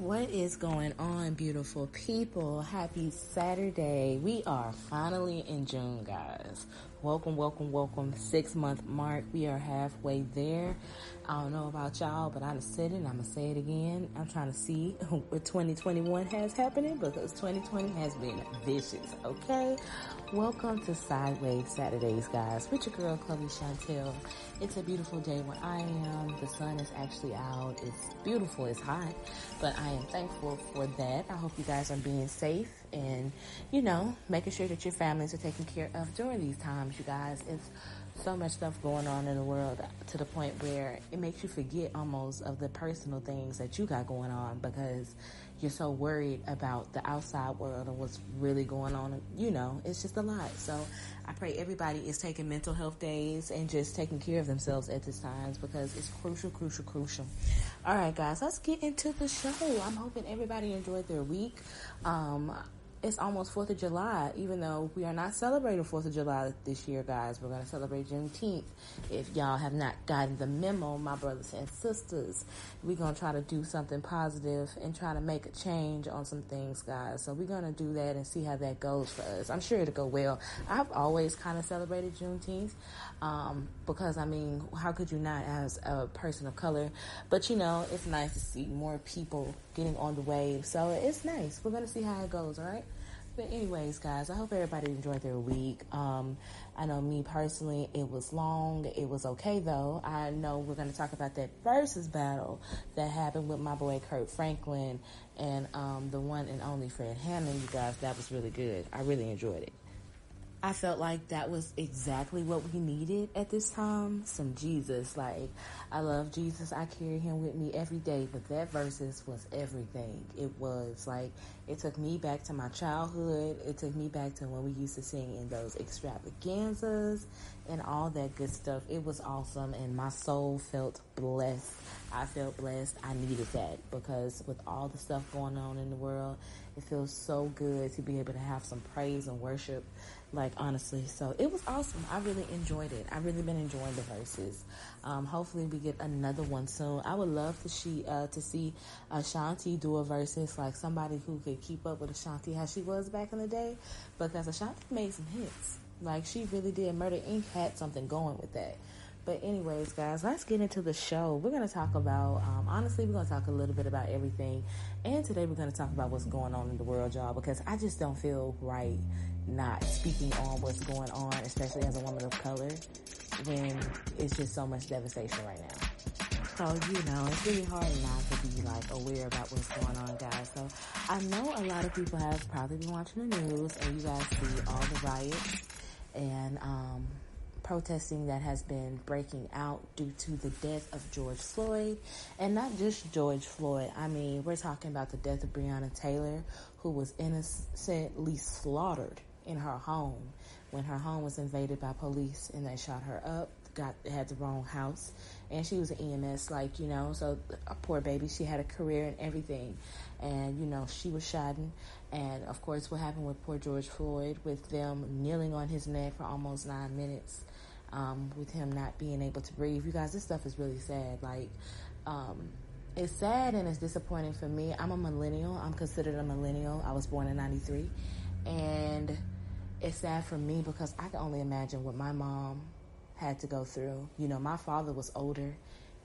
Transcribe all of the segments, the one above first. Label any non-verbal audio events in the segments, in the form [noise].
What is going on, beautiful people? Happy Saturday. We are finally in June, guys. Welcome, welcome, welcome. Six month mark. We are halfway there. I don't know about y'all, but I'm said it. and I'm gonna say it again. I'm trying to see [laughs] what 2021 has happening because 2020 has been vicious. Okay. Welcome to Sideways Saturdays, guys. With your girl Chloe Chantel. It's a beautiful day where I am. The sun is actually out. It's beautiful. It's hot, but I am thankful for that. I hope you guys are being safe and, you know, making sure that your families are taken care of during these times, you guys. It's so much stuff going on in the world to the point where it makes you forget almost of the personal things that you got going on because you're so worried about the outside world and what's really going on. You know, it's just a lot. So I pray everybody is taking mental health days and just taking care of themselves at this times because it's crucial, crucial, crucial. All right, guys, let's get into the show. I'm hoping everybody enjoyed their week. Um, it's almost 4th of July, even though we are not celebrating 4th of July this year, guys. We're going to celebrate Juneteenth. If y'all have not gotten the memo, my brothers and sisters, we're going to try to do something positive and try to make a change on some things, guys. So we're going to do that and see how that goes for us. I'm sure it'll go well. I've always kind of celebrated Juneteenth um, because, I mean, how could you not as a person of color? But, you know, it's nice to see more people getting on the wave. So it's nice. We're going to see how it goes, all right? But anyways, guys, I hope everybody enjoyed their week. Um, I know me personally, it was long. It was okay though. I know we're to talk about that Verzuz battle that happened with my boy Kirk Franklin and um, the one and only Fred Hammond. You guys, that was really good. I really enjoyed it. I felt like that was exactly what we needed at this time. Some Jesus. Like, I love Jesus. I carry him with me every day. But that Verzuz was everything. It was like, it took me back to my childhood. It took me back to when we used to sing in those extravaganzas and all that good stuff. It was awesome. And my soul felt blessed. I felt blessed. I needed that because with all the stuff going on in the world, it feels so good to be able to have some praise and worship like honestly so it was awesome i really enjoyed it I've really been enjoying the Verzuz um, hopefully we get another one soon i would love to see uh, to see ashanti do a Verzuz like somebody who could keep up with ashanti how she was back in the day because ashanti made some hits like she really did murder inc had something going with that but anyways, guys, let's get into the show. We're to talk about, um, honestly, we're to talk a little bit about everything. And today we're to talk about what's going on in the world, y'all, because I just don't feel right not speaking on what's going on, especially as a woman of color, when it's just so much devastation right now. So, you know, it's really hard not to be like aware about what's going on, guys. So I know a lot of people have probably been watching the news and you guys see all the riots and um, protesting that has been breaking out due to the death of George Floyd. And not just George Floyd. I mean, we're talking about the death of Breonna Taylor, who was innocently slaughtered in her home when her home was invaded by police and they shot her up got had the wrong house and she was an EMS like you know so a poor baby she had a career and everything. And you know she was shot and of course what happened with poor George Floyd with them kneeling on his neck for almost nine minutes um, with him not being able to breathe. You guys this stuff is really sad. Like um, it's sad and it's disappointing for me. I'm a millennial. I'm considered a millennial. I was born in 93 and it's sad for me because I can only imagine what my mom had to go through. You know, my father was older.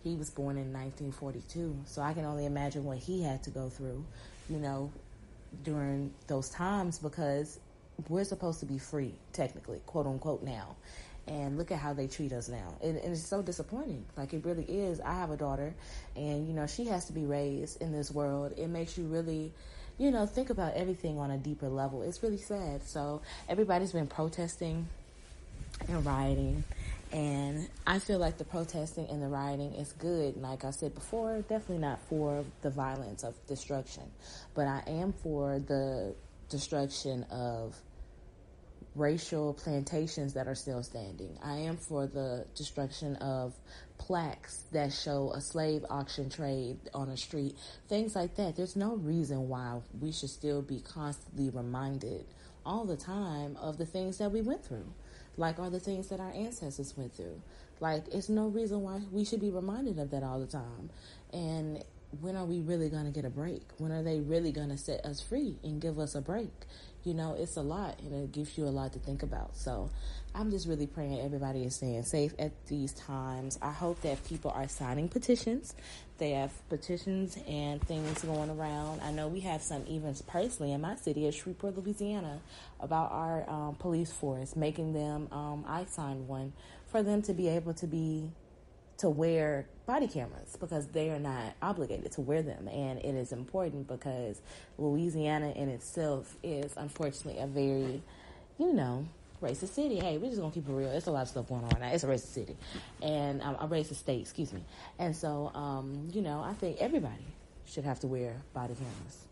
He was born in 1942, so I can only imagine what he had to go through, you know, during those times because we're supposed to be free, technically, quote unquote, now. And look at how they treat us now. And, and, it's so disappointing. Like, it really is. I have a daughter, and, you know, she has to be raised in this world. It makes you really you know, think about everything on a deeper level. It's really sad. So everybody's been protesting and rioting. And I feel like the protesting and the rioting is good. Like I said before, definitely not for the violence of destruction, but I am for the destruction of racial plantations that are still standing. I am for the destruction of plaques that show a slave auction trade on a street, things like that. There's no reason why we should still be constantly reminded all the time of the things that we went through, like all the things that our ancestors went through. Like, it's no reason why we should be reminded of that all the time. And when are we really going to get a break? When are they really going to set us free and give us a break? You know, it's a lot and it gives you a lot to think about. So I'm just really praying everybody is staying safe at these times. I hope that people are signing petitions. They have petitions and things going around. I know we have some events personally in my city of Shreveport, Louisiana, about our um, police force, making them, um, I signed one for them to be able to be to wear body cameras because they are not obligated to wear them. And it is important because Louisiana in itself is unfortunately a very, you know, racist city. Hey, we're just gonna keep it real. It's a lot of stuff going on right now. It's a racist city, and um, a racist state. Excuse me. And so, um, you know, I think everybody should have to wear body cameras.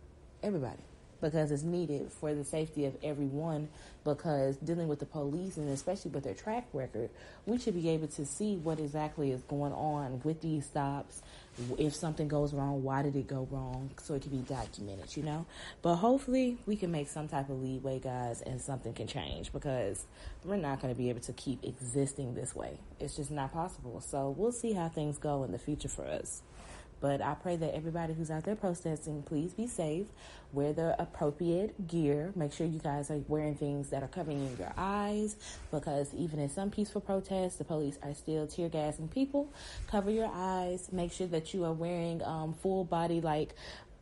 Everybody because it's needed for the safety of everyone. Because dealing with the police and especially with their track record, we should be able to see what exactly is going on with these stops. If something goes wrong, why did it go wrong? So it can be documented, you know? But hopefully we can make some type of leeway, guys, and something can change because we're not going to be able to keep existing this way. It's just not possible. So we'll see how things go in the future for us. But I pray that everybody who's out there protesting, please be safe. Wear the appropriate gear. Make sure you guys are wearing things that are covering your eyes because even in some peaceful protests, the police are still tear gassing people. Cover your eyes. Make sure that you are wearing um, full body like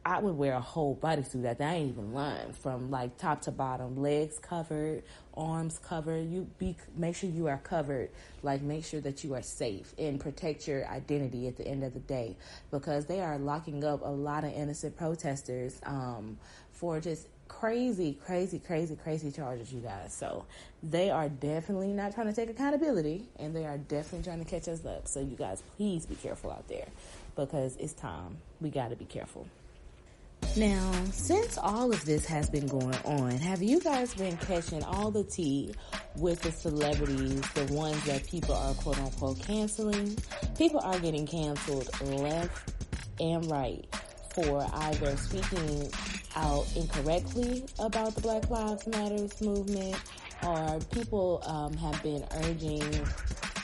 I would wear a whole bodysuit that I ain't even lying from like top to bottom, legs covered, arms covered. You be make sure you are covered. Like make sure that you are safe and protect your identity at the end of the day because they are locking up a lot of innocent protesters um, for just crazy, crazy, crazy, crazy charges, you guys. So they are definitely not trying to take accountability and they are definitely trying to catch us up. So you guys, please be careful out there because it's time. We got to be careful. Now, since all of this has been going on, have you guys been catching all the tea with the celebrities, the ones that people are quote unquote canceling? People are getting canceled left and right for either speaking out incorrectly about the Black Lives Matters movement or people um, have been urging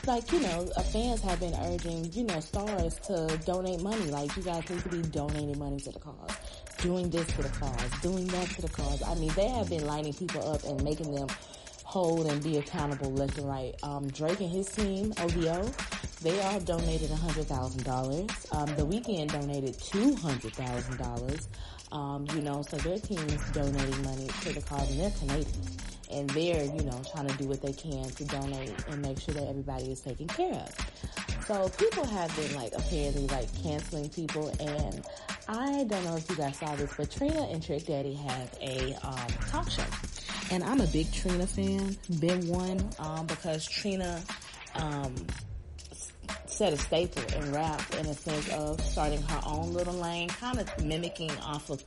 like you know, uh, fans have been urging you know stars to donate money. Like you guys need to be donating money to the cause doing this for the cause, doing that for the cause. I mean, they have been lining people up and making them hold and be accountable left and right. Um, Drake and his team, OVO, they all donated $100,000. Um, the Weeknd donated $200,000. Um, you know, so their team is donating money to the cause and they're Canadian. And they're, you know, trying to do what they can to donate and make sure that everybody is taken care of. So people have been like apparently like canceling people and I don't know if you guys saw this, but Trina and Trick Daddy have a um, talk show. And I'm a big Trina fan, been one, um, because Trina um, set a staple in rap in a sense of starting her own little lane, kind of mimicking off of,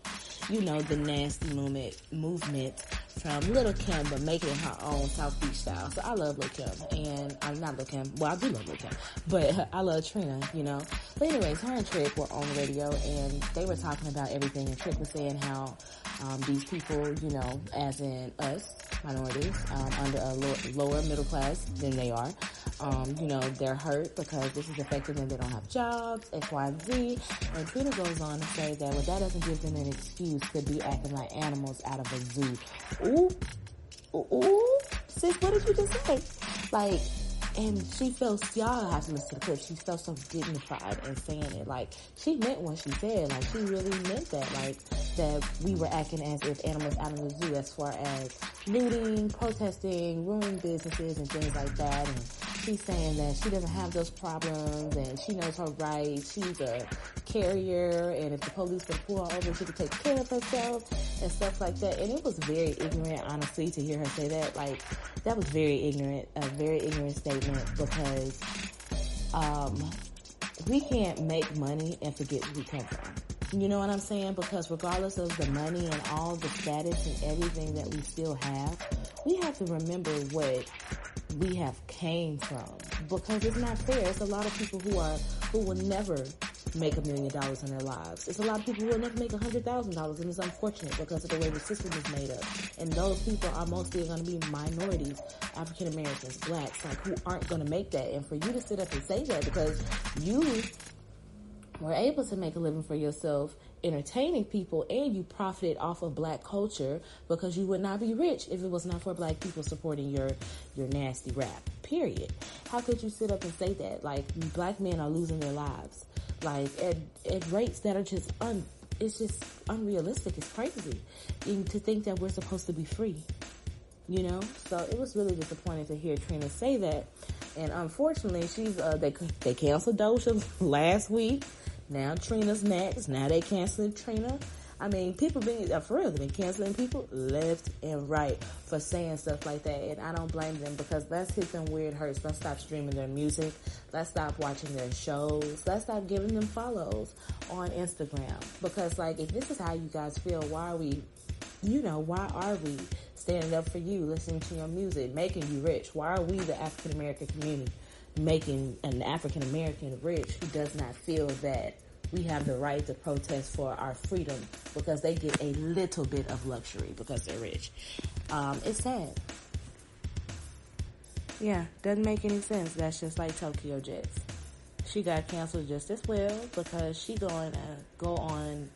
you know, the nasty movement, movement from Lil Kim, but making her own South Beach style. So I love Lil Kim, and I'm not Lil Kim. Well, I do love Lil Kim, but [laughs] I love Trina, you know. But anyways, her and Trick were on the radio, and they were talking about everything. And Trick was saying how um, these people, you know, as in us, minorities, um, under a lo- lower middle class than they are, um, you know, they're hurt because this is affecting them. They don't have jobs, X, Y, and Z. And Trina goes on to say that, well, that doesn't give them an excuse to be acting like animals out of a zoo. Ooh, ooh, ooh. sis, what did you just say? Like, and she felt, y'all have to listen to the clip. She felt so dignified in saying it. Like, she meant what she said. Like, she really meant that. Like, that we were acting as if animals out of the zoo as far as looting, protesting, ruining businesses and things like that. And she's saying that she doesn't have those problems and she knows her rights. She's a carrier and if the police would pull her over, she could take care of herself and stuff like that. And it was very ignorant, honestly, to hear her say that. Like, that was very ignorant, a very ignorant statement because, um, we can't make money and forget where we come from. You know what I'm saying? Because regardless of the money and all the status and everything that we still have, we have to remember what we have came from because it's not fair. It's a lot of people who are who will never make a million dollars in their lives. It's a lot of people who will never make a hundred thousand dollars, and it's unfortunate because of the way the system is made up. And those people are mostly going to be minorities, African Americans, blacks, like who aren't going to make that. And for you to sit up and say that because you were able to make a living for yourself entertaining people and you profited off of black culture because you would not be rich if it was not for black people supporting your your nasty rap period. How could you sit up and say that? Like black men are losing their lives. Like at, at rates that are just un it's just unrealistic. It's crazy. And to think that we're supposed to be free you know? So it was really disappointing to hear trina say that. And unfortunately she's uh they they canceled Doja [laughs] last week now Trina's next. Now they canceling Trina. I mean, people being uh, for real, they've been canceling people left and right for saying stuff like that, and I don't blame them because let's hit them weird hurts. Let's stop streaming their music. Let's stop watching their shows. Let's stop giving them follows on Instagram because, like, if this is how you guys feel, why are we, you know, why are we standing up for you, listening to your music, making you rich? Why are we the African American community? Making an African American rich who does not feel that we have the right to protest for our freedom because they get a little bit of luxury because they're rich. Um, it's sad. Yeah, doesn't make any sense. That's just like Tokyo Jetz. She got canceled just as well because she going to go on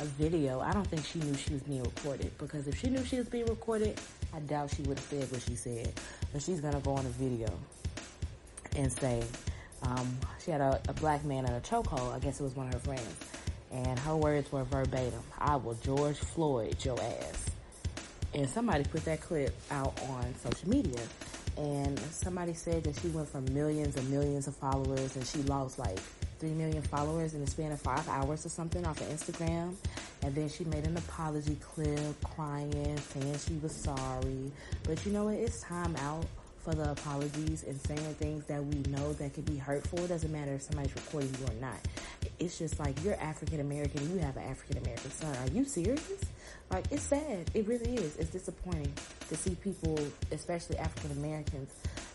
a video. I don't think she knew she was being recorded because if she knew she was being recorded, I doubt she would have said what she said. But she's gonna go on a video and say, um, she had a, a, black man in a chokehold. I guess it was one of her friends. And her words were verbatim, I will George Floyd your ass. And somebody put that clip out on social media. And somebody said that she went from millions and millions of followers and she lost like 3 million followers in the span of five hours or something off of Instagram. And then she made an apology clip crying, saying she was sorry. But you know what? It's time out for the apologies and saying things that we know that could be hurtful. It doesn't matter if somebody's recording you or not. It's just like you're African American, you have an African American son. Are you serious? Like it's sad. It really is. It's disappointing to see people, especially African Americans,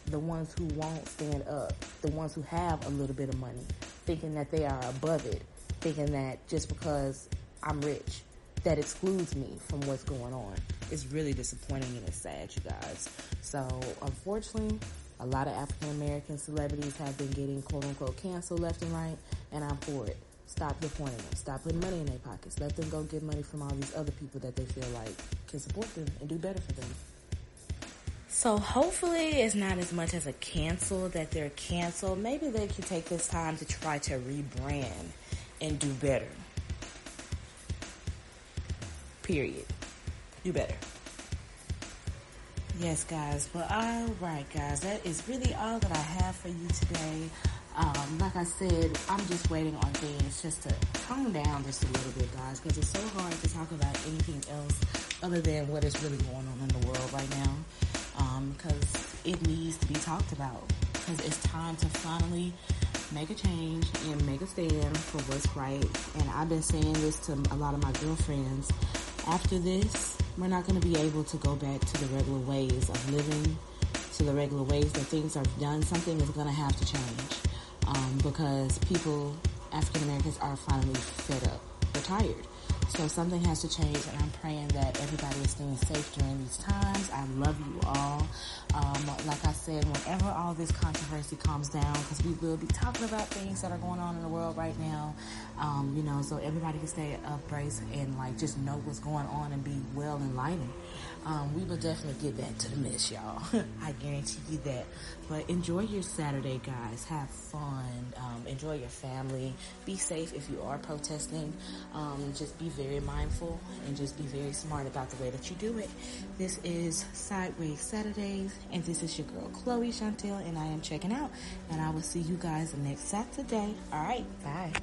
the ones who won't stand up, the ones who have a little bit of money, thinking that they are above it, thinking that just because I'm rich, that excludes me from what's going on. It's really disappointing and it's sad, you guys. So, unfortunately, a lot of African American celebrities have been getting quote unquote canceled left and right, and I'm for it. Stop disappointing them. Stop putting money in their pockets. Let them go get money from all these other people that they feel like can support them and do better for them. So hopefully it's not as much as a cancel that they're canceled. Maybe they can take this time to try to rebrand and do better. Period. Do better. Yes, guys. Well, all right, guys. That is really all that I have for you today. Um, like I said, I'm just waiting on things just to tone down just a little bit, guys, because it's so hard to talk about anything else other than what is really going on in the world right now. Because um, it needs to be talked about. Because it's time to finally make a change and make a stand for what's right. And I've been saying this to a lot of my girlfriends after this, we're not going to be able to go back to the regular ways of living, to the regular ways that things are done. Something is going to have to change um, because people, African Americans, are finally fed up. They're tired. So something has to change, and I'm praying that everybody is staying safe during these times. I love you all. Um, like I said, whenever all this controversy calms down, because we will be talking about things that are going on in the world right now, um, you know, so everybody can stay upright and like just know what's going on and be well enlightened. Um, we will definitely get back to the mess, y'all. [laughs] I guarantee you that. But enjoy your Saturday, guys. Have fun. Um, enjoy your family. Be safe if you are protesting. Um, just be very mindful and just be very smart about the way that you do it. This is Sideways Saturdays, and this is your girl Chloe Chantel, and I am checking out. And I will see you guys next Saturday. All right, bye.